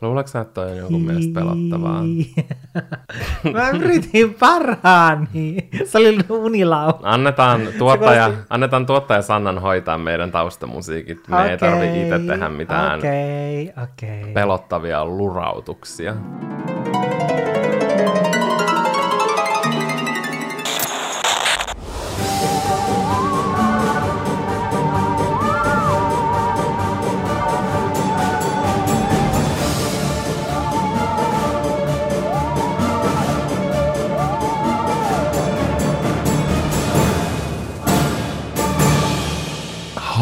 Luuletko sä, että toi on jonkun mielestä pelottavaa? Mä yritin parhaani. Se oli unilau. Annetaan tuottaja, annetaan tuottaja Sannan hoitaa meidän taustamusiikit. Me ei tarvi itse tehdä mitään Okei, okei. pelottavia lurautuksia.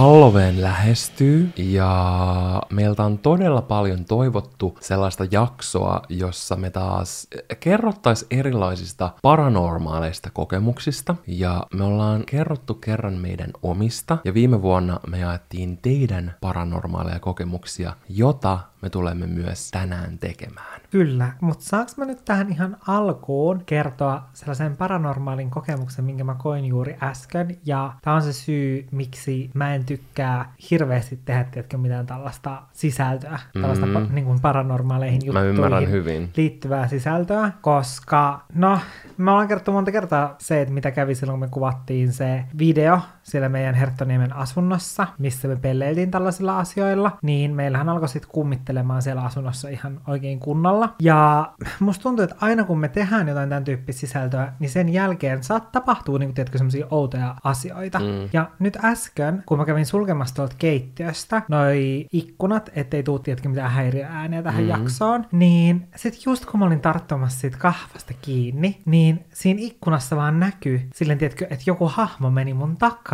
Halloween lähestyy ja meiltä on todella paljon toivottu sellaista jaksoa, jossa me taas kerrottais erilaisista paranormaaleista kokemuksista. Ja me ollaan kerrottu kerran meidän omista. Ja viime vuonna me jaettiin teidän paranormaaleja kokemuksia, jota me tulemme myös tänään tekemään. Kyllä, mutta saanko mä nyt tähän ihan alkuun kertoa sellaisen paranormaalin kokemuksen, minkä mä koin juuri äsken, ja tämä on se syy, miksi mä en tykkää hirveästi tehdä, tiedätkö, mitään tällaista sisältöä, tällaista Mm. pa- niin kuin paranormaaleihin Mä juttuihin ymmärrän hyvin. liittyvää sisältöä, koska no, me ollaan kerrottu monta kertaa se, että mitä kävi silloin, kun me kuvattiin se video siellä meidän Herttoniemen asunnossa, missä me pelleiltiin tällaisilla asioilla, niin meillähän alkoi sitten kummittelemaan siellä asunnossa ihan oikein kunnolla. Ja musta tuntuu, että aina kun me tehdään jotain tämän tyyppistä sisältöä, niin sen jälkeen saat tapahtuu, niin kuin tiedätkö, semmoisia outoja asioita. Mm. Ja nyt äsken, kun mä kävin sulkemassa tuolta keittiöstä noi ikkunat, ettei tuu tiedätkö mitään häiriöääniä tähän Mhm. jaksoon, niin sit just kun mä olin tarttumassa siitä kahvasta kiinni, niin siinä ikkunassa vaan näkyy silleen, tiedätkö, että joku hahmo meni mun takaa.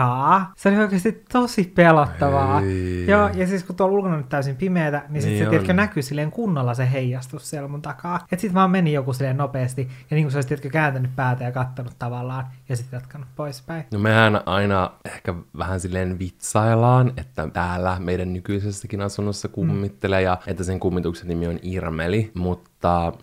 Se oli oikeasti tosi pelottavaa. Ei. Joo, ja siis kun tuolla ulkona on täysin pimeätä, niin sit Niin se, on. tiedätkö, näkyy silleen kunnolla se heijastus siellä mun takaa. Et sit vaan meni joku silleen nopeasti, ja niin kuin se olisi, tiedätkö, kääntänyt päätä ja kattanut tavallaan, ja sitten jatkanut poispäin. No mehän aina ehkä vähän silleen vitsaillaan, että täällä meidän nykyisessäkin asunnossa kummittelee ja että sen kummituksen nimi on Irmeli, mutta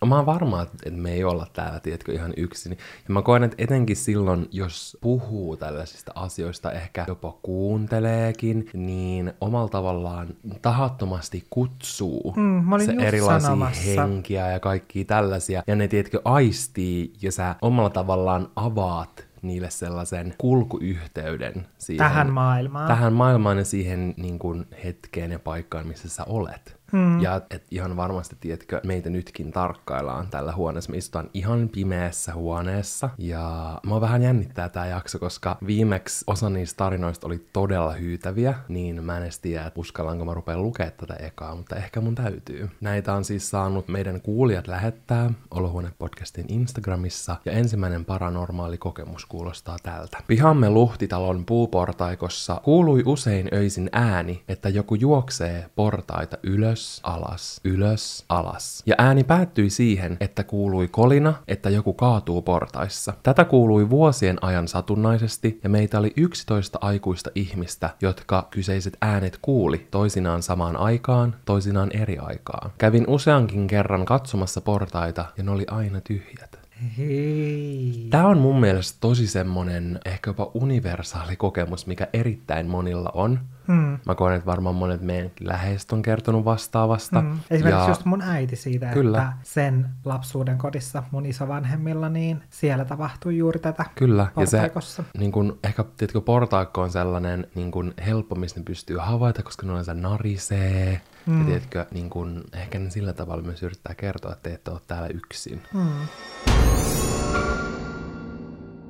mä oon varma, että me ei olla täällä, tiedätkö, ihan yksin. Ja mä koen, että etenkin silloin, jos puhuu tällaisista asioista, ehkä jopa kuunteleekin, niin omalla tavallaan tahattomasti kutsuu Mm, mä olin se erilaisia sanomassa. henkiä ja kaikkia tällaisia. Ja ne, tiedätkö, aistii ja sä omalla tavallaan avaat niille sellaisen kulkuyhteyden siihen, Tähän maailmaan. tähän maailmaan ja siihen niin kuin, hetkeen ja paikkaan, missä sä olet. Mm. Ja et ihan varmasti, tiedätkö, meitä nytkin tarkkaillaan tällä huoneessa. Me istutaan ihan pimeässä huoneessa. Ja mua vähän jännittää tää jakso, koska viimeksi osa niistä tarinoista oli todella hyytäviä, niin mä en edes tiedä, että uskallanko mä rupea lukea tätä ekaa, mutta ehkä mun täytyy. Näitä on siis saanut meidän kuulijat lähettää Olohuone-podcastin Instagramissa, ja ensimmäinen paranormaali kokemus kuulostaa tältä. Pihamme luhtitalon puuportaikossa kuului usein öisin ääni, että joku juoksee portaita ylös, alas, ylös, alas. Ja ääni päättyi siihen, että kuului kolina, että joku kaatuu portaissa. Tätä kuului vuosien ajan satunnaisesti, ja meitä oli 11 aikuista ihmistä, jotka kyseiset äänet kuuli toisinaan samaan aikaan, toisinaan eri aikaan. Kävin useankin kerran katsomassa portaita, ja ne oli aina tyhjät. Hei. Tämä on mun mielestä tosi semmonen ehkä jopa universaali kokemus, mikä erittäin monilla on. Mm. Mä koen, että varmaan monet meidän läheiset on kertonut vastaavasta. Mm. Esimerkiksi just mun äiti siitä, Kyllä. että sen lapsuuden kodissa mun isovanhemmilla, niin siellä tapahtui juuri tätä Kyllä, ja se niin kun, ehkä tiedätkö, portaikko on sellainen niin kun, helppo, missä ne pystyy havaita, koska ne yleensä narisee. Mm. Ja tiedätkö, niin kun, ehkä ne sillä tavalla myös yrittää kertoa, että te ette ole täällä yksin. Mm.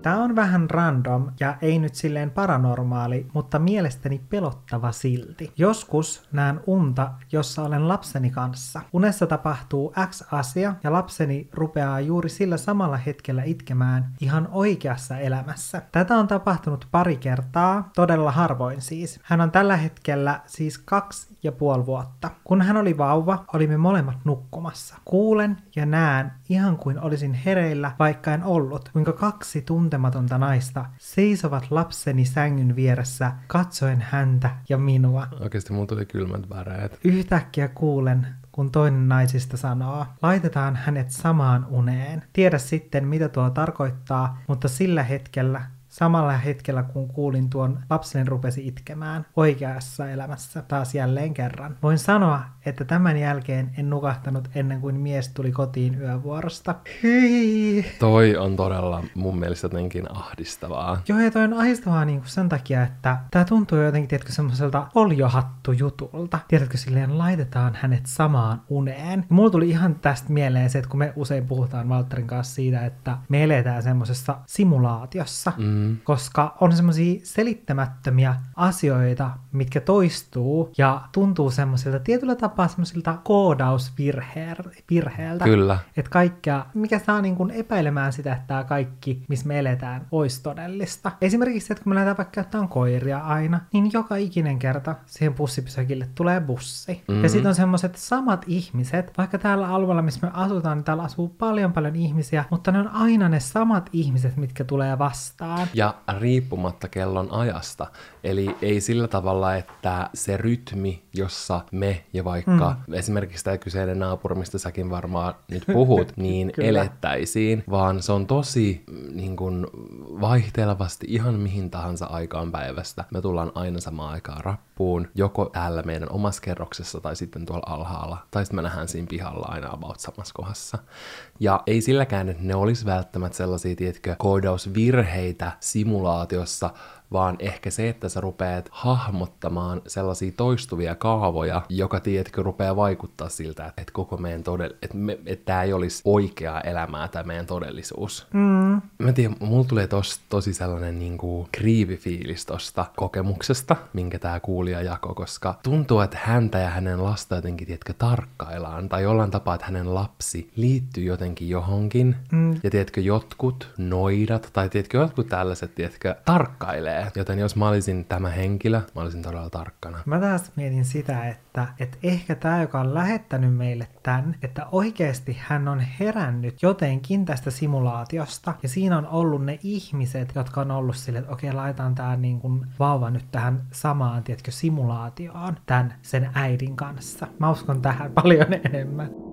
Tämä on vähän random ja ei nyt silleen paranormaali, mutta mielestäni pelottava silti. Joskus näen unta, jossa olen lapseni kanssa. Unessa tapahtuu X asia ja lapseni rupeaa juuri sillä samalla hetkellä itkemään ihan oikeassa elämässä. Tätä on tapahtunut pari kertaa, todella harvoin siis. Hän on tällä hetkellä siis kaksi ja puoli vuotta. Kun hän oli vauva, olimme molemmat nukkumassa. Kuulen ja näen ihan kuin olisin hereillä, vaikka en ollut, kuinka kaksi tuntematonta naista seisovat lapseni sängyn vieressä, katsoen häntä ja minua. Oikeasti mulla tuli kylmät väreet. Yhtäkkiä kuulen, kun toinen naisista sanoo, laitetaan hänet samaan uneen. Tiedä sitten, mitä tuo tarkoittaa, mutta sillä hetkellä samalla hetkellä, kun kuulin tuon lapseni rupesi itkemään oikeassa elämässä taas jälleen kerran. Voin sanoa, että tämän jälkeen en nukahtanut ennen kuin mies tuli kotiin yövuorosta. Hyi! Toi on todella mun mielestä jotenkin ahdistavaa. Joo, ja toi on ahdistavaa niin kuin sen takia, että tää tuntuu jotenkin, tiedätkö, semmoiselta oljohattu jutulta. Tiedätkö, silleen laitetaan hänet samaan uneen. Ja mulla tuli ihan tästä mieleen se, että kun me usein puhutaan Valtterin kanssa siitä, että me eletään semmoisessa simulaatiossa, mm. Koska on semmoisia selittämättömiä asioita, mitkä toistuu ja tuntuu semmoisilta tietyllä tapaa semmoisilta koodausvirheeltä. Kyllä. Että kaikkea, mikä saa niin kuin epäilemään sitä, että tämä kaikki, missä me eletään, olisi todellista. Esimerkiksi, että kun me lähdetään vaikka käyttämään koiria aina, niin joka ikinen kerta siihen bussipysäkille tulee bussi. Mm-hmm. Ja sitten on semmoiset samat ihmiset, vaikka täällä alueella, missä me asutaan, niin täällä asuu paljon paljon ihmisiä, mutta ne on aina ne samat ihmiset, mitkä tulee vastaan. Ja riippumatta kellon ajasta. Eli ei sillä tavalla, että se rytmi, jossa me ja vaikka mm. esimerkiksi tämä kyseinen naapuri, mistä säkin varmaan nyt puhut, niin elettäisiin, vaan se on tosi niin kuin, vaihtelevasti ihan mihin tahansa aikaan päivästä. Me tullaan aina samaan aikaan rappuun, joko täällä meidän omassa kerroksessa tai sitten tuolla alhaalla, tai sitten me nähdään siinä pihalla aina about samassa kohdassa. Ja ei silläkään, että ne olisi välttämättä sellaisia, tiedätkö, koodausvirheitä simulaatiossa, vaan ehkä se, että sä rupeat hahmottamaan sellaisia toistuvia kaavoja, joka tiedätkö rupeaa vaikuttaa siltä, että, että koko meidän todell- että, me, että tämä ei olisi oikeaa elämää tämä meidän todellisuus. Mm. Mä tiedän, mulla tulee tos, tosi sellainen niin kuin kriivifiilis tosta kokemuksesta, minkä tämä kuulija jako, koska tuntuu, että häntä ja hänen lasta jotenkin, tiedätkö, tarkkaillaan, tai jollain tapaa, että hänen lapsi liittyy jotenkin johonkin, mm. ja tiedätkö, jotkut noidat, tai tiedätkö, jotkut tällaiset, tiedätkö, tarkkailee silleen. Joten jos mä olisin tämä henkilö, mä olisin todella tarkkana. Mä taas mietin sitä, että, että ehkä tämä, joka on lähettänyt meille tämän, että oikeasti hän on herännyt jotenkin tästä simulaatiosta. Ja siinä on ollut ne ihmiset, jotka on ollut silleen, että okei, laitan tämä niin kuin vauva nyt tähän samaan, tiedätkö, simulaatioon tämän sen äidin kanssa. Mä uskon tähän paljon enemmän.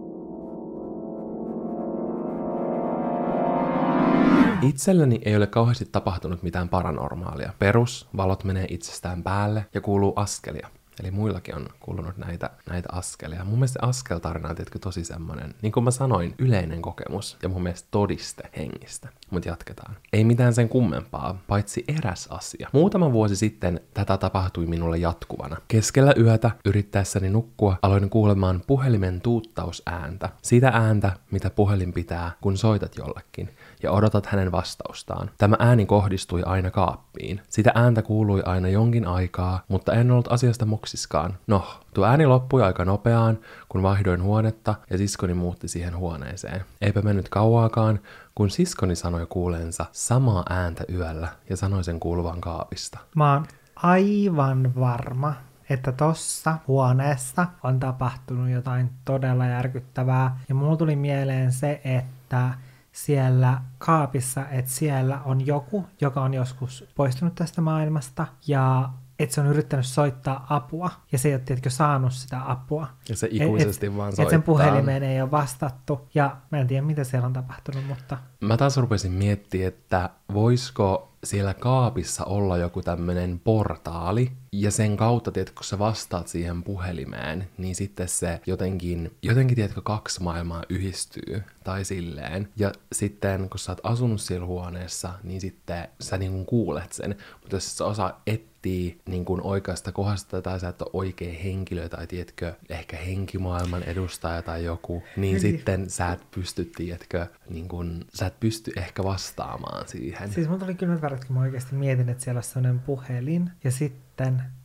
Itselleni ei ole kauheasti tapahtunut mitään paranormaalia. Perus, valot menee itsestään päälle ja kuuluu askelia. Eli muillakin on kuulunut näitä, näitä askelia. Mun mielestä askeltarina on tietenkin tosi semmonen, niin kuin mä sanoin, yleinen kokemus ja mun mielestä todiste hengistä. Mutta jatketaan. Ei mitään sen kummempaa, paitsi eräs asia. Muutama vuosi sitten tätä tapahtui minulle jatkuvana. Keskellä yötä yrittäessäni nukkua aloin kuulemaan puhelimen tuuttausääntä. Sitä ääntä, mitä puhelin pitää, kun soitat jollekin ja odotat hänen vastaustaan. Tämä ääni kohdistui aina kaappiin. Sitä ääntä kuului aina jonkin aikaa, mutta en ollut asiasta moksiskaan. No, tuo ääni loppui aika nopeaan, kun vaihdoin huonetta ja siskoni muutti siihen huoneeseen. Eipä mennyt kauaakaan, kun siskoni sanoi kuuleensa samaa ääntä yöllä ja sanoi sen kuuluvan kaapista. Mä oon aivan varma, että tossa huoneessa on tapahtunut jotain todella järkyttävää. Ja mulla tuli mieleen se, että siellä kaapissa, että siellä on joku, joka on joskus poistunut tästä maailmasta ja että se on yrittänyt soittaa apua, ja se ei ole tietenkin saanut sitä apua. Ja se ikuisesti et, vaan soittaa. Että sen puhelimeen ei ole vastattu, ja mä en tiedä, mitä siellä on tapahtunut, mutta... Mä taas rupesin miettimään, että voisiko siellä kaapissa olla joku tämmöinen portaali, ja sen kautta, tiedätkö, kun sä vastaat siihen puhelimeen, niin sitten se jotenkin, jotenkin tiedätkö, kaksi maailmaa yhdistyy, tai silleen. Ja sitten, kun sä oot asunut siellä huoneessa, niin sitten sä niin kuulet sen. Mutta jos sä osaa etsiä niin kuin oikeasta kohdasta tai sä et ole oikea henkilö tai tiedätkö, ehkä henkimaailman edustaja tai joku, niin sitten sä et pysty, tiedätkö, niin kuin, sä et pysty ehkä vastaamaan siihen. Siis mun tuli kyllä väärät, kun mä oikeasti mietin, että siellä on sellainen puhelin ja sitten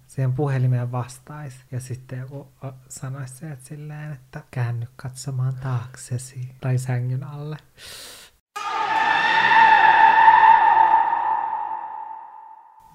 siihen puhelimeen vastaisi ja sitten joku sanoisi se, että silleen, että käänny katsomaan taaksesi tai sängyn alle.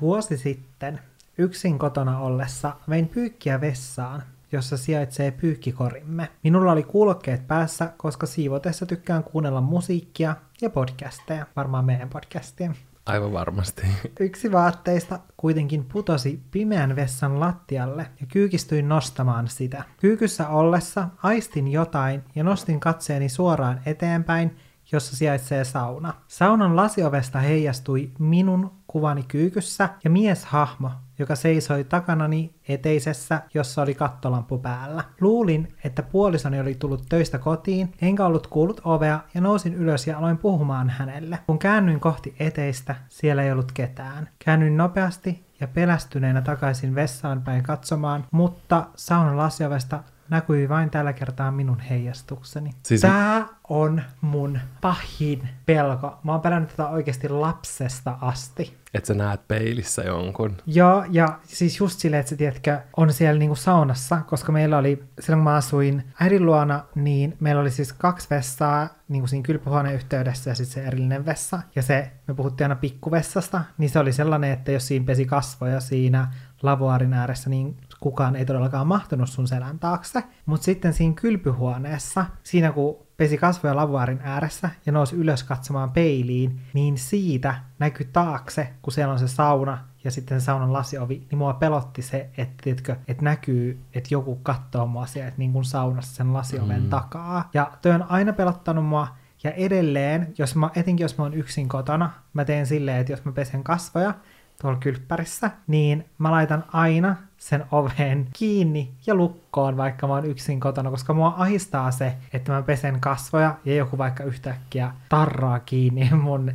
Vuosi sitten yksin kotona ollessa vein pyykkiä vessaan, jossa sijaitsee pyykkikorimme. Minulla oli kuulokkeet päässä, koska siivotessa tykkään kuunnella musiikkia ja podcasteja, varmaan meidän podcastia. Aivan varmasti. Yksi vaatteista kuitenkin putosi pimeän vessan lattialle ja kyykistyin nostamaan sitä. Kyykyssä ollessa aistin jotain ja nostin katseeni suoraan eteenpäin jossa sijaitsee sauna. Saunan lasiovesta heijastui minun kuvani kyykyssä ja mieshahmo, joka seisoi takanani eteisessä, jossa oli kattolampu päällä. Luulin, että puolisoni oli tullut töistä kotiin, enkä ollut kuullut ovea ja nousin ylös ja aloin puhumaan hänelle. Kun käännyin kohti eteistä, siellä ei ollut ketään. Käännyin nopeasti ja pelästyneenä takaisin vessaan päin katsomaan, mutta saunan lasiovesta näkyi vain tällä kertaa minun heijastukseni. Siis... Tää on mun pahin pelko. Mä oon pelännyt tätä oikeasti lapsesta asti. Että sä näet peilissä jonkun. Joo, ja siis just silleen, että sä tiedätkö, on siellä niinku saunassa, koska meillä oli, silloin kun mä asuin äidin luona, niin meillä oli siis kaksi vessaa niinku siinä kylpyhuoneen yhteydessä ja sitten se erillinen vessa. Ja se, me puhuttiin aina pikkuvessasta, niin se oli sellainen, että jos siinä pesi kasvoja siinä lavoarin ääressä, niin kukaan ei todellakaan mahtunut sun selän taakse. Mutta sitten siinä kylpyhuoneessa, siinä kun pesi kasvoja lavuaarin ääressä ja nousi ylös katsomaan peiliin, niin siitä näkyi taakse, kun siellä on se sauna ja sitten saunan lasiovi, niin mua pelotti se, että, tiedätkö, että näkyy, että joku katsoo mua sieltä niin kuin saunassa sen lasioven mm. takaa. Ja toi on aina pelottanut mua, ja edelleen, jos mä, etenkin jos mä oon yksin kotona, mä teen silleen, että jos mä pesen kasvoja, tuolla kylppärissä, niin mä laitan aina sen oven kiinni ja lukkoon, vaikka mä oon yksin kotona, koska mua ahistaa se, että mä pesen kasvoja ja joku vaikka yhtäkkiä tarraa kiinni mun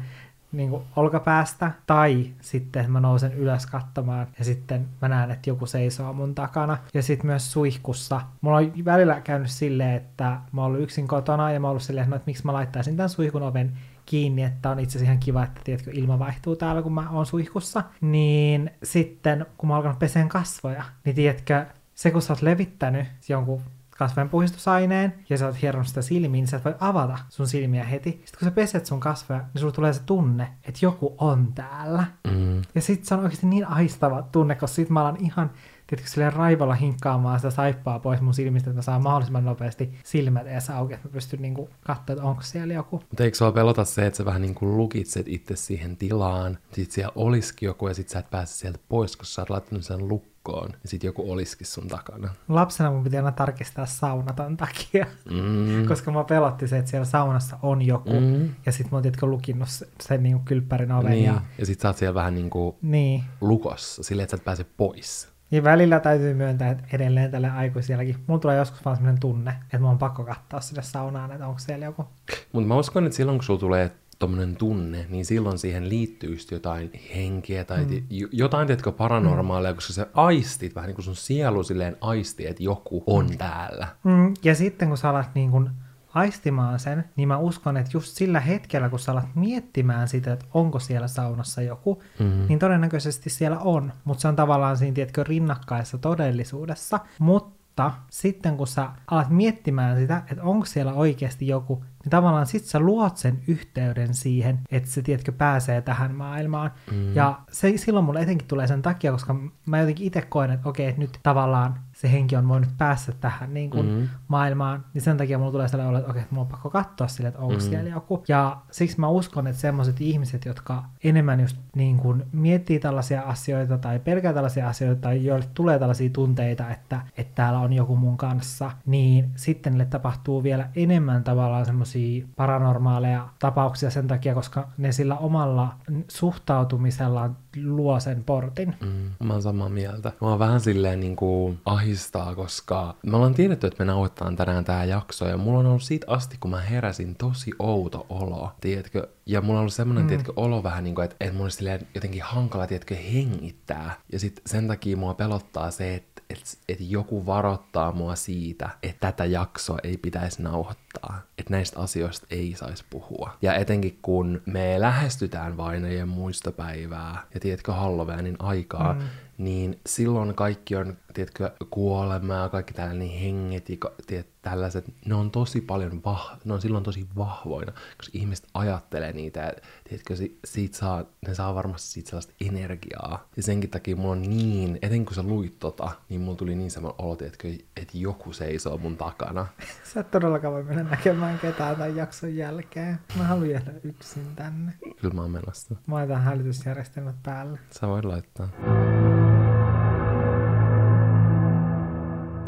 niin kuin olkapäästä, tai sitten mä nousen ylös katsomaan ja sitten mä näen, että joku seisoo mun takana. Ja sitten myös suihkussa. Mulla on välillä käynyt silleen, että mä oon ollut yksin kotona ja mä oon ollut silleen, että miksi mä laittaisin tämän suihkun oven kiinni, että on itse asiassa ihan kiva, että tiedätkö, ilma vaihtuu täällä, kun mä oon suihkussa. Niin sitten, kun mä oon alkanut peseen kasvoja, niin tiedätkö, se kun sä oot levittänyt jonkun kasvojen puhistusaineen ja sä oot hieronut sitä silmiin, niin sä et voi avata sun silmiä heti. Sitten kun sä peset sun kasvoja, niin sulla tulee se tunne, että joku on täällä. Mm. Ja sitten se on oikeasti niin ahistava tunne, koska sit mä alan ihan tiedätkö, silleen raivolla hinkkaamaan sitä saippaa pois mun silmistä, että mä saan mahdollisimman nopeasti silmät edes auki, että mä pystyn niinku katsoa, että onko siellä joku. Mutta eikö sua pelota se, että sä vähän niinku lukitset itse siihen tilaan, sit siellä olisikin joku ja sit sä et pääse sieltä pois, koska sä oot laittanut sen lukkoon, ja sit joku olisikin sun takana. Lapsena mun piti aina tarkistaa saunaton takia, mm. koska mä pelotti se, että siellä saunassa on joku, mm. ja sit mä oon tietkö lukinnut sen, niinku kylppärin oven. Niin. Ja... ja sit sä oot siellä vähän niinku niin. lukossa, silleen, että sä et pääse pois. Niin välillä täytyy myöntää, että edelleen tälle aikuisielläkin. Mulla tulee joskus vaan sellainen tunne, että mun on pakko katsoa sinne saunaan, että onko siellä joku. Mutta mä uskon, että silloin kun sulla tulee tommonen tunne, niin silloin siihen liittyy just jotain henkeä tai mm. jotain, tiedätkö, paranormaalia, mm. koska sä aistit, vähän niin kuin sun sielu silleen aisti, että joku on mm. täällä. Mm. Ja sitten kun sä alat niin kuin aistimaan sen, niin mä uskon, että just sillä hetkellä, kun sä alat miettimään sitä, että onko siellä saunassa joku, mm-hmm. niin todennäköisesti siellä on, mutta se on tavallaan siinä, tiedätkö, rinnakkaissa todellisuudessa. Mutta sitten kun sä alat miettimään sitä, että onko siellä oikeasti joku, niin tavallaan sit sä luot sen yhteyden siihen, että se, tiedätkö, pääsee tähän maailmaan. Mm. Ja se, silloin mulle etenkin tulee sen takia, koska mä jotenkin itse koen, että okei, että nyt tavallaan se henki on voinut päästä tähän niin kuin, mm. maailmaan, niin sen takia mulla tulee sellainen olo, että okei, että mulla on pakko katsoa sille, että onko mm. siellä joku. Ja siksi mä uskon, että semmoiset ihmiset, jotka enemmän just niin kuin miettii tällaisia asioita tai pelkää tällaisia asioita tai joille tulee tällaisia tunteita, että, että täällä on joku mun kanssa, niin sitten niille tapahtuu vielä enemmän tavallaan semmoisia paranormaaleja tapauksia sen takia, koska ne sillä omalla suhtautumisellaan luo sen portin. Mm, mä oon samaa mieltä. Mä oon vähän silleen niin kuin ahistaa, koska me ollaan tiedetty, että me nauhoitetaan tänään tää jakso, ja mulla on ollut siitä asti, kun mä heräsin, tosi outo olo, tiedätkö? Ja mulla on ollut semmoinen, mm. tiedätkö, olo vähän niin kuin, että, että mulla on jotenkin hankala, tiedätkö, hengittää. Ja sit sen takia mua pelottaa se, että että et joku varoittaa mua siitä, että tätä jaksoa ei pitäisi nauhoittaa, että näistä asioista ei saisi puhua. Ja etenkin kun me lähestytään vainajien muistopäivää ja tiedätkö Halloweenin aikaa, mm niin silloin kaikki on, tiedätkö, kuolema ja kaikki tällainen henget ja tiedät, tällaiset, ne on tosi paljon, vah, ne on silloin tosi vahvoina, koska ihmiset ajattelee niitä, ja tiedätkö, siitä saa, ne saa varmasti siitä sellaista energiaa. Ja senkin takia mulla on niin, etenkin kun sä luit tota, niin mulla tuli niin semmoinen olo, tiedätkö, että joku seisoo mun takana. Sä et todellakaan voi mennä näkemään ketään tämän jakson jälkeen. Mä haluan jäädä yksin tänne. Kyllä mä oon menossa. Mä laitan hälytysjärjestelmät päälle. Sä voit laittaa.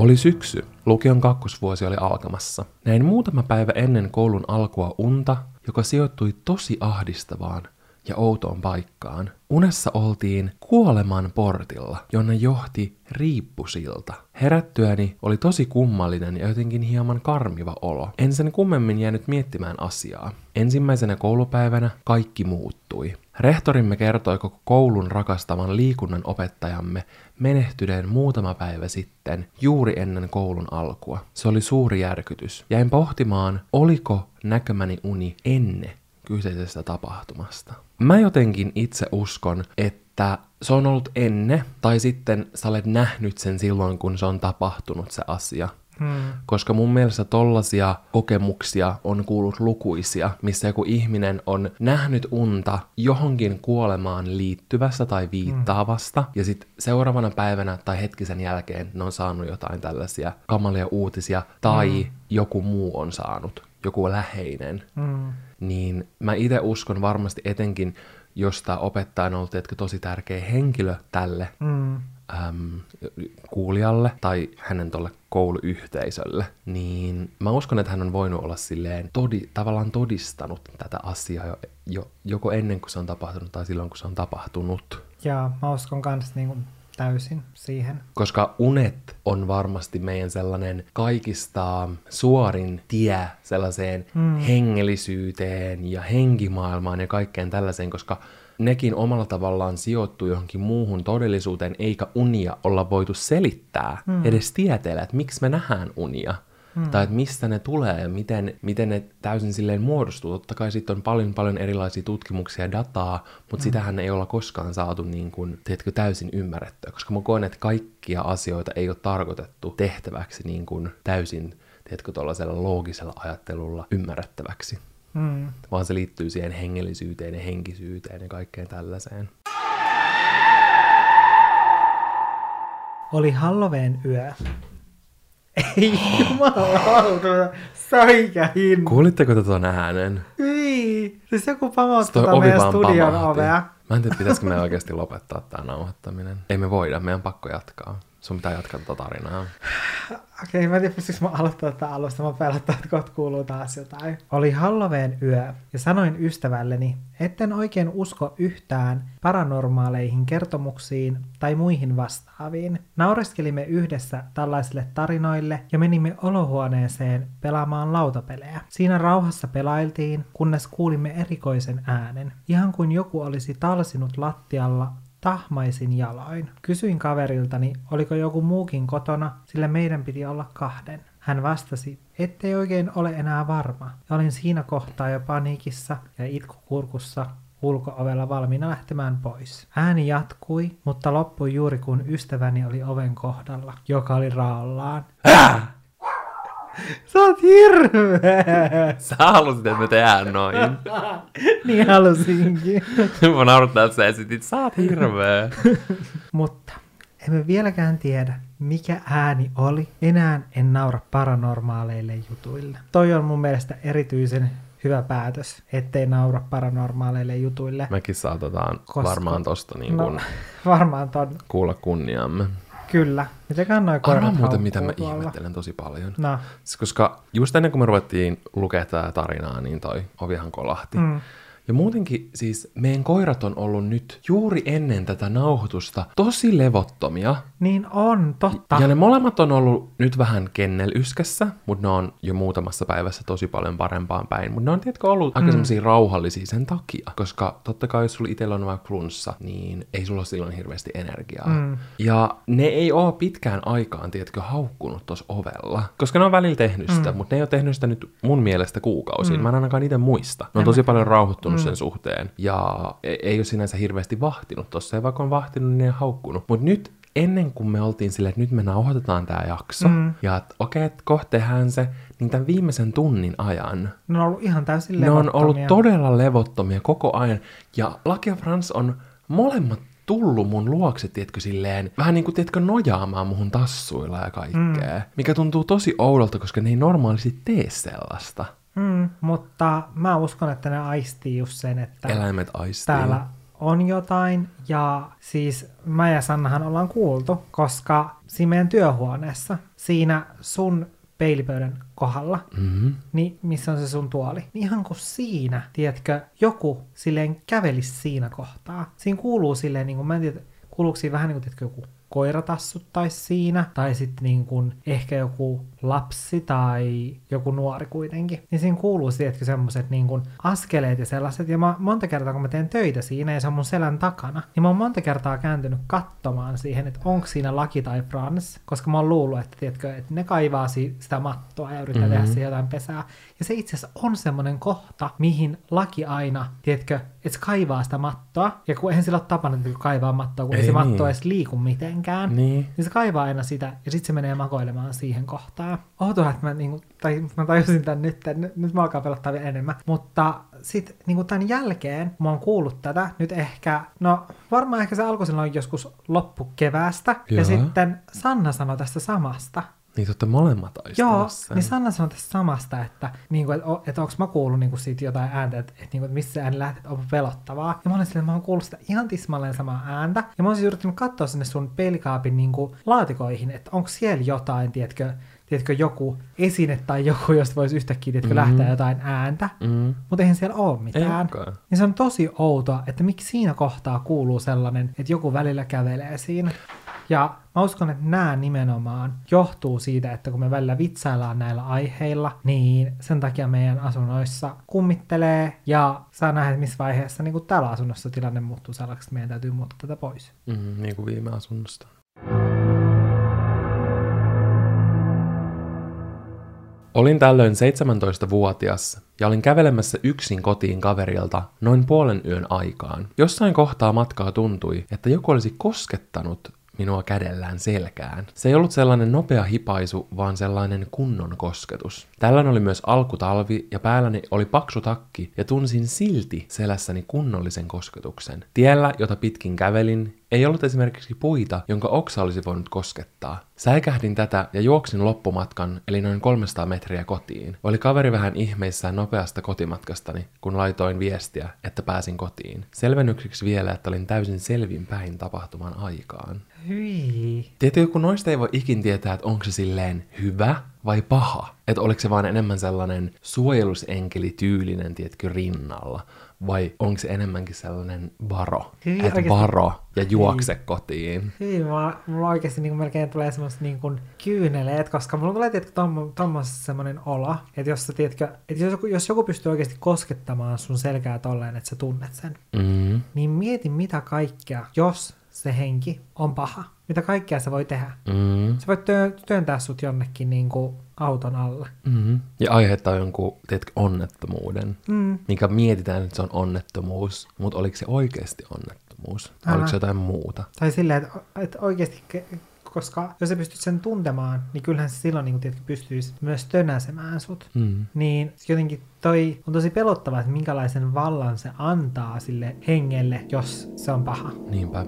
Oli syksy. Lukion kakkosvuosi oli alkamassa. Näin muutama päivä ennen koulun alkua unta, joka sijoittui tosi ahdistavaan ja outoon paikkaan. Unessa oltiin kuoleman portilla, jonne johti riippusilta. Herättyäni oli tosi kummallinen ja jotenkin hieman karmiva olo. En sen kummemmin jäänyt miettimään asiaa. Ensimmäisenä koulupäivänä kaikki muuttui. Rehtorimme kertoi koko koulun rakastavan liikunnan opettajamme menehtyneen muutama päivä sitten, juuri ennen koulun alkua. Se oli suuri järkytys. Jäin pohtimaan, oliko näkemäni uni ennen kyseisestä tapahtumasta. Mä jotenkin itse uskon, että se on ollut ennen, tai sitten sä olet nähnyt sen silloin, kun se on tapahtunut se asia. Hmm. Koska mun mielestä tollasia kokemuksia on kuullut lukuisia, missä joku ihminen on nähnyt unta johonkin kuolemaan liittyvästä tai viittaavasta, hmm. ja sitten seuraavana päivänä tai hetkisen jälkeen ne on saanut jotain tällaisia kamalia uutisia, tai hmm. joku muu on saanut, joku läheinen. Hmm. Niin mä itse uskon varmasti etenkin, jos tämä opettaja on ollut tosi tärkeä henkilö tälle mm äm, kuulijalle tai hänen tuolle kouluyhteisölle, niin mä uskon, että hän on voinut olla silleen todi, tavallaan todistanut tätä asiaa jo, jo, joko ennen kuin se on tapahtunut tai silloin kun se on tapahtunut. Ja mä uskon kanssa niin kuin täysin siihen. Koska unet on varmasti meidän sellainen kaikista suorin tie sellaiseen mm. hengellisyyteen ja henkimaailmaan ja kaikkeen tällaiseen, koska nekin omalla tavallaan sijoittuu johonkin muuhun todellisuuteen, eikä unia olla voitu selittää mm. edes tieteellä, että miksi me nähdään unia. Hmm. Tai että mistä ne tulee ja miten, miten ne täysin silleen muodostuu. Totta kai sitten on paljon paljon erilaisia tutkimuksia ja dataa, mutta hmm. sitähän ei olla koskaan saatu niin kuin, teetkö, täysin ymmärrettyä. Koska mä koen, että kaikkia asioita ei ole tarkoitettu tehtäväksi niin kuin täysin, teetkö, tuollaisella loogisella ajattelulla ymmärrettäväksi. Mm. Vaan se liittyy siihen hengellisyyteen ja henkisyyteen ja kaikkeen tällaiseen. Oli Halloween yö. Ei jumalauta, säikähin. Kuulitteko tuon äänen? Ei, siis joku pamautti meidän studion ovea. Mä en tiedä, pitäisikö me oikeasti lopettaa tämä nauhoittaminen. Ei me voida, meidän on pakko jatkaa. Sun pitää jatkaa tätä tarinaa. Okei, okay, mä en tiedä, pystyykö mä aloittaa tätä alusta. Mä pelottaa, että kohta kuuluu taas jotain. Oli Halloween yö ja sanoin ystävälleni, etten oikein usko yhtään paranormaaleihin kertomuksiin tai muihin vastaaviin. Naureskelimme yhdessä tällaisille tarinoille ja menimme olohuoneeseen pelaamaan lautapelejä. Siinä rauhassa pelailtiin, kunnes kuulimme erikoisen äänen. Ihan kuin joku olisi talsinut lattialla tahmaisin jaloin. Kysyin kaveriltani, oliko joku muukin kotona, sillä meidän piti olla kahden. Hän vastasi, ettei oikein ole enää varma. Ja olin siinä kohtaa jo paniikissa ja itkukurkussa ulko-ovella valmiina lähtemään pois. Ääni jatkui, mutta loppui juuri kun ystäväni oli oven kohdalla, joka oli raollaan. Äh! Sä oot hirveä! Sä halusit, että me tehdään noin. niin halusinkin. Mä naurattaa, että sä esitit, sä oot hirveä. Mutta emme vieläkään tiedä, mikä ääni oli. Enää en naura paranormaaleille jutuille. Toi on mun mielestä erityisen hyvä päätös, ettei naura paranormaaleille jutuille. Mekin saatetaan Koska... varmaan tosta niin kun no, varmaan ton... kuulla kunniamme. Kyllä. Miten noin koirat Arvaa muuten, mitä mä tuolla? ihmettelen tosi paljon. No. Siis koska just ennen kuin me ruvettiin lukea tätä tarinaa, niin toi ovihan kolahti. Mm. Ja muutenkin siis meidän koirat on ollut nyt juuri ennen tätä nauhoitusta tosi levottomia. Niin on, totta. Ja ne molemmat on ollut nyt vähän kennelyskässä, mutta ne on jo muutamassa päivässä tosi paljon parempaan päin. Mutta ne on tietkö ollut aika mm. semmoisia rauhallisia sen takia, koska totta kai jos sulla itsellä on vaikka flunssa, niin ei sulla silloin hirveästi energiaa. Mm. Ja ne ei ole pitkään aikaan, tiedätkö, haukkunut tuossa ovella, koska ne on välillä tehnyt sitä, mm. mutta ne ei ole tehnyt sitä nyt mun mielestä kuukausiin. Mm. Mä en ainakaan itse muista. Ne on tosi paljon rauhoittunut mm. sen suhteen. Ja e- ei ole sinänsä hirveästi vahtinut tossa. Ja vaikka on vahtinut, niin ei haukkunut. Mutta nyt ennen kuin me oltiin silleen, että nyt me nauhoitetaan tämä jakso, mm. ja että okei, okay, kohta tehdään se, niin tämän viimeisen tunnin ajan... Ne on ollut ihan täysin. Ne on ollut todella levottomia koko ajan. Ja Lucky ja Frans on molemmat tullut mun luokse, tiedätkö, silleen, vähän niin kuin, tiedätkö, nojaamaan muhun tassuilla ja kaikkea. Mm. Mikä tuntuu tosi oudolta, koska ne ei normaalisti tee sellaista. Mm, mutta mä uskon, että ne aistii just sen, että Eläimet aistii. täällä on jotain ja siis mä ja Sannahan ollaan kuultu, koska siinä meidän työhuoneessa, siinä sun peilipöydän kohdalla, Mm-hmm. niin missä on se sun tuoli, niin ihan kuin siinä, tiedätkö, joku silleen kävelisi siinä kohtaa. Siinä kuuluu silleen, niin kuin, mä en tiedä, kuuluuko siinä vähän niin kuin, tiedätkö, joku koiratassuttais siinä, tai sitten niin kuin ehkä joku lapsi tai joku nuori kuitenkin. Niin siinä kuuluu tietysti semmoiset niin kuin askeleet ja sellaiset, ja mä monta kertaa kun mä teen töitä siinä ja se on mun selän takana, niin mä oon monta kertaa kääntynyt katsomaan siihen, että onko siinä Laki tai Frans, koska mä oon luullut, että, tiedätkö, että ne kaivaa si- sitä mattoa ja yrittää mm-hmm. tehdä siihen jotain pesää. Ja se itse asiassa on semmoinen kohta, mihin Laki aina, tiedätkö, että se kaivaa sitä mattoa, ja kun eihän sillä ole tapana että kaivaa mattoa, kun ei, Ei se niin. matto edes liiku mitenkään. Niin. Niin se kaivaa aina sitä, ja sitten se menee makoilemaan siihen kohtaan. Outoa, että mä, niinku, tai mä tajusin tän nyt, nyt, nyt mä alkaa pelottaa vielä enemmän. Mutta sitten niinku tämän jälkeen, mä oon kuullut tätä, nyt ehkä, no varmaan ehkä se alkoi silloin joskus loppukeväästä, ja Joo. sitten Sanna sanoi tästä samasta. Niin totta molemmat Joo, aisteessa. niin Sanna sanoi tästä samasta, että, niin kuin, että, että onko mä kuullut niin kuin siitä jotain ääntä, että, että, niin kuin, että missä ääni lähtee, että on pelottavaa. Ja mä olin silleen, että mä oon kuullut sitä ihan tismalleen samaa ääntä. Ja mä oon siis yrittänyt katsoa sinne sun peilikaapin niin kuin, laatikoihin, että onko siellä jotain, tiedätkö, tiedätkö, joku esine tai joku, josta voisi yhtäkkiä tiedätkö, Mhm. lähteä jotain ääntä. Mm. Mutta eihän siellä ole Ei mitään. olekaan. Niin se on tosi outoa, että miksi siinä kohtaa kuuluu sellainen, että joku välillä kävelee siinä. Ja mä uskon, että nämä nimenomaan johtuu siitä, että kun me välillä vitsaillaan näillä aiheilla, niin sen takia meidän asunnoissa kummittelee ja saa nähdä, että missä vaiheessa niin kuin täällä asunnossa tilanne muuttuu sellaiseksi, että meidän täytyy muuttaa tätä pois. Mm, niin kuin viime asunnosta. Olin tällöin 17-vuotias ja olin kävelemässä yksin kotiin kaverilta noin puolen yön aikaan. Jossain kohtaa matkaa tuntui, että joku olisi koskettanut minua kädellään selkään. Se ei ollut sellainen nopea hipaisu, vaan sellainen kunnon kosketus. Tällöin oli myös alkutalvi ja päälläni oli paksu takki ja tunsin silti selässäni kunnollisen kosketuksen. Tiellä, jota pitkin kävelin, ei ollut esimerkiksi puita, jonka oksa olisi voinut koskettaa. Säikähdin tätä ja juoksin loppumatkan, eli noin 300 metriä kotiin. Oli kaveri vähän ihmeissään nopeasta kotimatkastani, kun laitoin viestiä, että pääsin kotiin. Selvennykseksi vielä, että olin täysin selvin päin tapahtuman aikaan. Hyi. Tiedätkö, kun noista ei voi ikin tietää, että onko se silleen hyvä vai paha. Että oliko se vaan enemmän sellainen suojelusenkeli tyylinen, tiedätkö, rinnalla. Vai onko se enemmänkin sellainen varo. Että varo ja juokse kotiin. Hyi, mulla, mulla oikeasti niin melkein tulee semmoista niin kuin kyyneleet, koska mulla tulee tietysti tuommoisessa semmoinen olo, että jos sä tiedätkö, että jos joku, jos joku pystyy oikeasti koskettamaan sun selkää tolleen, että sä tunnet sen, Mm. niin mieti mitä kaikkea, jos se henki on paha. Mitä kaikkea se voi tehdä. Mm. Se voi työ- työntää sut jonnekin niin kuin auton alle. Mm. Ja aiheuttaa jonkun, tiedätkö, onnettomuuden. Mm. Mikä mietitään, että se on onnettomuus, mutta oliko se oikeasti onnettomuus? Älä. Oliko se jotain muuta? Tai silleen, että, että oikeasti, ke- koska jos sä pystyt sen tuntemaan, niin kyllähän se silloin niin kuin, tiedätkö, pystyisi myös tönäsemään sut. Mm. Niin jotenkin toi on tosi pelottavaa, että minkälaisen vallan se antaa sille hengelle, jos se on paha. Niinpä.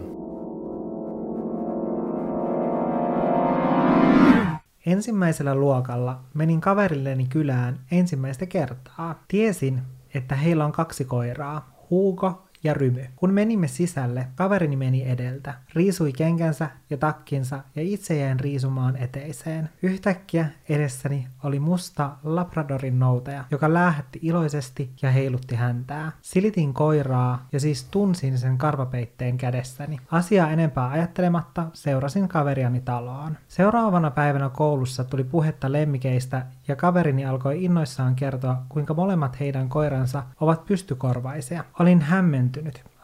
Ensimmäisellä luokalla menin kaverilleni kylään ensimmäistä kertaa. Tiesin, että heillä on kaksi koiraa, Hugo ja Rymy. Kun menimme sisälle, kaverini meni edeltä, riisui kenkänsä ja takkinsa ja itse jäin riisumaan eteiseen. Yhtäkkiä edessäni oli musta Labradorin noutaja, joka läähätti iloisesti ja heilutti häntää. Silitin koiraa ja siis tunsin sen karvapeitteen kädessäni. Asiaa enempää ajattelematta seurasin kaveriani taloon. Seuraavana päivänä koulussa tuli puhetta lemmikeistä ja kaverini alkoi innoissaan kertoa, kuinka molemmat heidän koiransa ovat pystykorvaisia. Olin hämmentynyt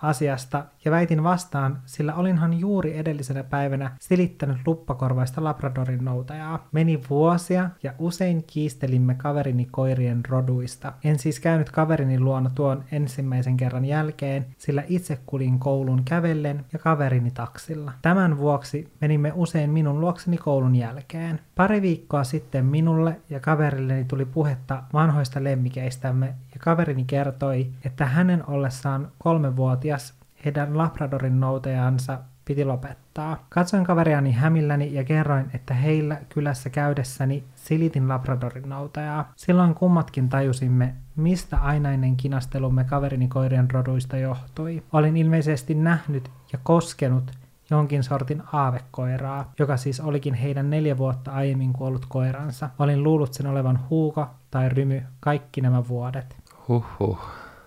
asiasta ja väitin vastaan, sillä olinhan juuri edellisenä päivänä silittänyt luppakorvaista Labradorin noutajaa. Meni vuosia ja usein kiistelimme kaverini koirien roduista. En siis käynyt kaverini luona tuon ensimmäisen kerran jälkeen, sillä itse kulin koulun kävellen ja kaverini taksilla. Tämän vuoksi menimme usein minun luokseni koulun jälkeen. Pari viikkoa sitten minulle ja kaverilleni tuli puhetta vanhoista lemmikeistämme kaverini kertoi, että hänen ollessaan kolmevuotias heidän Labradorin noutajansa piti lopettaa. Katsoin kaveriani hämilläni ja kerroin, että heillä kylässä käydessäni silitin Labradorin noutajaa. Silloin kummatkin tajusimme, mistä ainainen kinastelumme kaverini koirien roduista johtui. Olin ilmeisesti nähnyt ja koskenut jonkin sortin aavekoiraa, joka siis olikin heidän neljä vuotta aiemmin kuollut koiransa. Olin luullut sen olevan huuko tai rymy kaikki nämä vuodet. Huhhuh.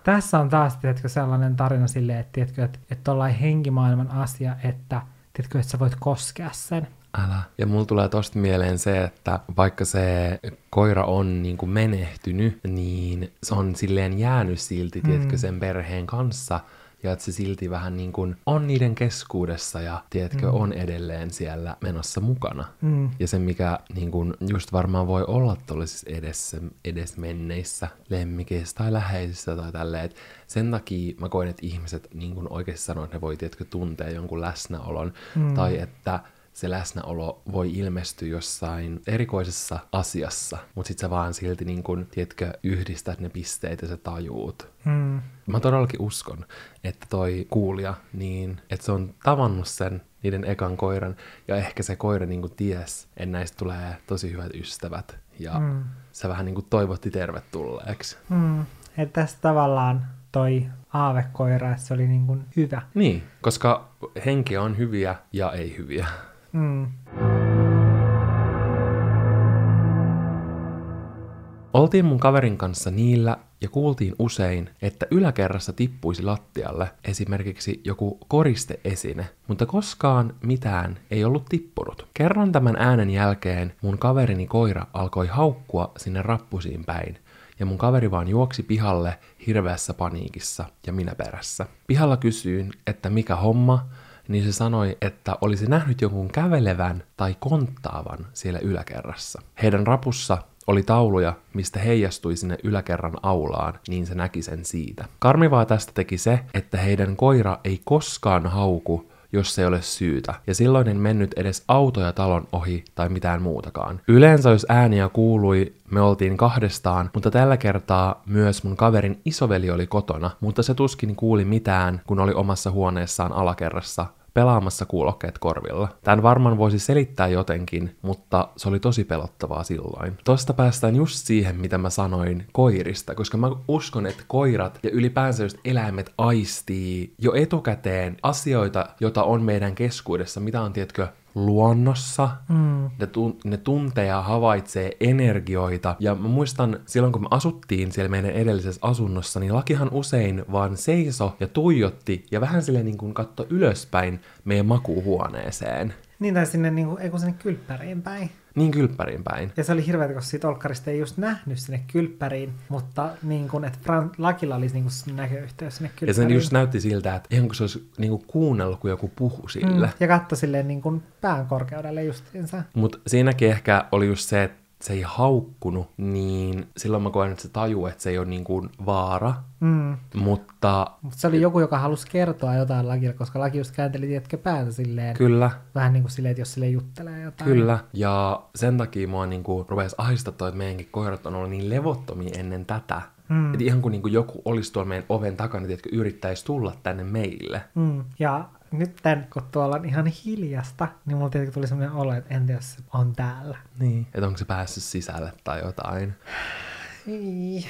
Tässä on taas, tiedätkö, sellainen tarina silleen, että, tiedätkö, että, että ollaan henkimaailman asia, että, tiedätkö, että sä voit koskea sen. Älä. Ja mulla tulee tosta mieleen se, että vaikka se koira on niin kuin menehtynyt, niin se on silleen jäänyt silti, mm. tiedätkö, sen perheen kanssa. Ja että se silti vähän niin kuin on niiden keskuudessa ja, tiedätkö, mm. on edelleen siellä menossa mukana. Mm. Ja se, mikä niin kuin just varmaan voi olla tuollaisissa edessä, edesmenneissä lemmikeissä tai läheisissä tai tälleen, että sen takia mä koen, että ihmiset niin kuin oikeasti sanoo, että ne voi, tiedätkö, tuntea jonkun läsnäolon, mm. tai että se läsnäolo voi ilmestyä jossain erikoisessa asiassa, mutta sit sä vaan silti niin kun, tiedätkö, yhdistät ne pisteet ja sä tajuut. Mm. Mä todellakin uskon, että toi kuulija, niin että se on tavannut sen niiden ekan koiran, ja ehkä se koira niin ties, että näistä tulee tosi hyvät ystävät, ja mm. se vähän niin kuin toivotti tervetulleeksi. Mm. Että tässä tavallaan toi aavekoira, että se oli niin kuin hyvä. Niin, koska henki on hyviä ja ei hyviä. Mm. Oltiin mun kaverin kanssa niillä ja kuultiin usein, että yläkerrassa tippuisi lattialle esimerkiksi joku koristeesine, mutta koskaan mitään ei ollut tippunut. Kerran tämän äänen jälkeen mun kaverini koira alkoi haukkua sinne rappusiin päin, ja mun kaveri vaan juoksi pihalle hirveässä paniikissa ja minä perässä. Pihalla kysyin, että mikä homma, niin se sanoi, että olisi nähnyt jonkun kävelevän tai konttaavan siellä yläkerrassa. Heidän rapussa oli tauluja, mistä heijastui sinne yläkerran aulaan, niin se näki sen siitä. Karmivaa tästä teki se, että heidän koira ei koskaan hauku, jos ei ole syytä, ja silloin en mennyt edes autoja talon ohi tai mitään muutakaan. Yleensä jos ääniä kuului, me oltiin kahdestaan, mutta tällä kertaa myös mun kaverin isoveli oli kotona, mutta se tuskin kuuli mitään, kun oli omassa huoneessaan alakerrassa pelaamassa kuulokkeet korvilla. Tämän varmaan voisi selittää jotenkin, mutta se oli tosi pelottavaa silloin. Tosta päästään just siihen, mitä mä sanoin koirista, koska mä uskon, että koirat ja ylipäänsä just eläimet aistii jo etukäteen asioita, joita on meidän keskuudessa, mitä on, tietkö, luonnossa. Mm. Ne, tun- ne tuntee ja havaitsee energioita. Ja mä muistan silloin, kun me asuttiin siellä meidän edellisessä asunnossa, niin lakihan usein vaan seiso ja tuijotti ja vähän silleen niin kuin katto ylöspäin meidän makuuhuoneeseen. Niin, tai sinne, niin kuin, ei kun sinne kylppäriin päin. Niin kylppäriin päin. Ja se oli hirveä, koska siitä olkkarista ei just nähnyt sinne kylppäriin, mutta niin kuin, että Fran- Lakilla olisi niin kuin näköyhteys sinne Ja kylppäriin. se just näytti siltä, että ihan kuin se olisi niin kuin kuunnellut, kun joku puhu sille. Mm, ja katto silleen niin kuin pään korkeudelle justiinsa. Mutta siinäkin ehkä oli just se, että se ei haukkunut, niin silloin mä koen, että se tajuu, että se ei ole niin kuin vaara. Mm. Mutta Mutta se oli joku, joka halusi kertoa jotain Lakille, koska Laki just käänteli, tiedätkö, päätä silleen. kyllä, Vähän niin kuin silleen, että jos sille juttelee jotain. Kyllä, ja sen takia mua niinku rupesi ahistattua, että meidänkin koirat on ollut niin levottomia ennen tätä. Mm. Et ihan kuin niinku joku olisi tuolla meidän oven takana, että yrittäisi tulla tänne meille. Mm. Ja nyt tän, kun tuolla on ihan hiljasta, niin mulla tietenkin tuli sellainen olo, että entä jos se on täällä. Niin. Että onko se päässyt sisälle tai jotain. Ei.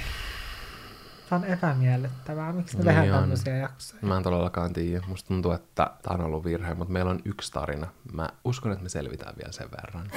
Tämä on epämiellyttävää. Miksi me Niin tehdään on. tämmöisiä jaksoja? Mä en todellakaan tiedä. Musta tuntuu, että tämä on ollut virhe, mutta meillä on yksi tarina. Mä uskon, että me selvitään vielä sen verran.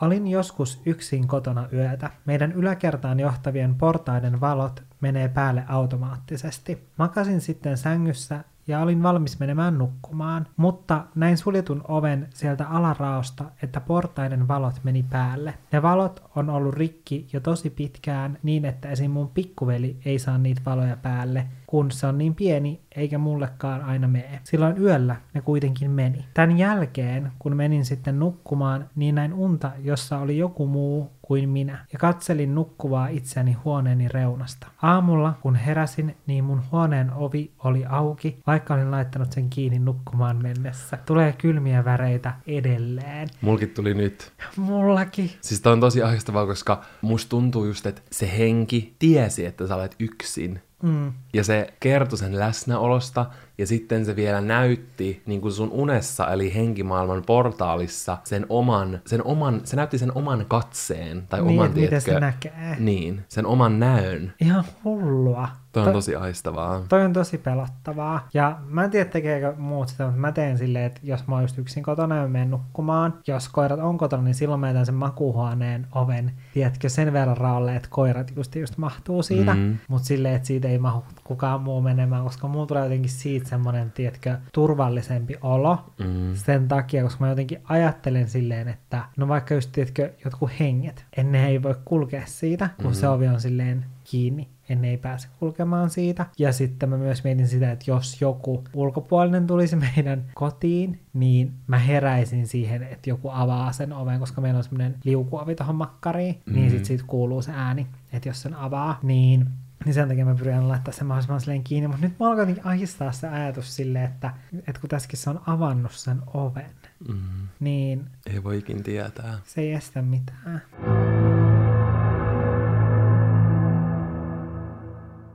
Olin joskus yksin kotona yötä. Meidän yläkertaan johtavien portaiden valot menee päälle automaattisesti. Makasin sitten sängyssä ja olin valmis menemään nukkumaan, mutta näin suljetun oven sieltä alaraosta, että portaiden valot meni päälle. Ne valot on ollut rikki jo tosi pitkään niin, että esim. mun pikkuveli ei saa niitä valoja päälle, kun se on niin pieni eikä mullekaan aina mene. Silloin yöllä ne kuitenkin meni. Tämän jälkeen, kun menin sitten nukkumaan, niin näin unta, jossa oli joku muu kuin minä, ja katselin nukkuvaa itseäni huoneeni reunasta. Aamulla, kun heräsin, niin mun huoneen ovi oli auki, vaikka olin laittanut sen kiinni nukkumaan mennessä. Tulee kylmiä väreitä edelleen. Mulkin tuli nyt. Mullakin. Siis tää on tosi ahdistavaa, koska musta tuntuu just, että se henki tiesi, että sä olet yksin. Mm. Ja se kertoi sen läsnäolosta, ja sitten se vielä näytti niin kuin sun unessa, eli henkimaailman portaalissa, sen oman, sen oman, se näytti sen oman katseen, tai Niin, oman, tiedätkö, se näkee. Niin, sen oman näön. Ihan hullua. Toi on To- tosi aistavaa. Toi on tosi pelottavaa. Ja mä en tiedä tekeekö muut sitä, mutta mä teen silleen, että jos mä oon just yksin kotona ja menen nukkumaan, jos koirat on kotona, niin silloin mä jätän sen makuuhuoneen oven, tiedätkö, sen verran raalle, että koirat just, just mahtuu siitä. Mm. Mm. Mutta silleen, että siitä ei mahu kukaan muu menemään, koska mulla tulee jotenkin siitä semmoinen, tiedätkö, turvallisempi olo. Mm. Sen takia, koska mä jotenkin ajattelen silleen, että no vaikka just, tiedätkö, jotkut henget, ennen ei voi kulkea siitä, kun mm-hmm. se ovi on silleen kiinni, ennen ei pääse kulkemaan siitä. Ja sitten mä myös mietin sitä, että jos joku ulkopuolinen tulisi meidän kotiin, niin mä heräisin siihen, että joku avaa sen oven, koska meillä on semmoinen liukuovi tuohon makkariin, mm-hmm. niin sit siitä kuuluu se ääni, että jos sen avaa, niin niin sen takia mä pyrin laittaa sen mahdollisimman silleen kiinni, mutta nyt mä alkaa jotenkin ahistaa se ajatus silleen, että, että kun tässäkin se on avannut sen oven, Mm. niin Ei voi ikin tietää. se ei estä mitään.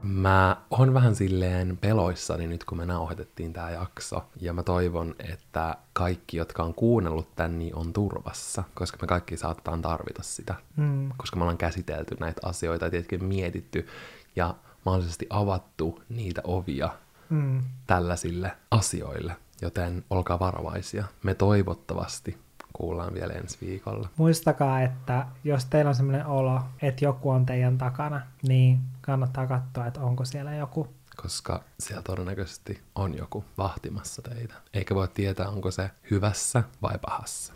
Mä oon vähän silleen peloissani nyt, kun me nauhoitettiin tää jakso. Ja mä toivon, että kaikki, jotka on kuunnellut tän, niin on turvassa. Koska me kaikki saatetaan tarvita sitä. Mm. Koska me ollaan käsitelty näitä asioita ja tietenkin mietitty ja mahdollisesti avattu niitä ovia Mm. tällaisille asioille. Joten olkaa varovaisia. Me toivottavasti kuullaan vielä ensi viikolla. Muistakaa, että jos teillä on sellainen olo, että joku on teidän takana, niin kannattaa katsoa, että onko siellä joku. koska siellä todennäköisesti on joku vahtimassa teitä. Eikä voi tietää, onko se hyvässä vai pahassa.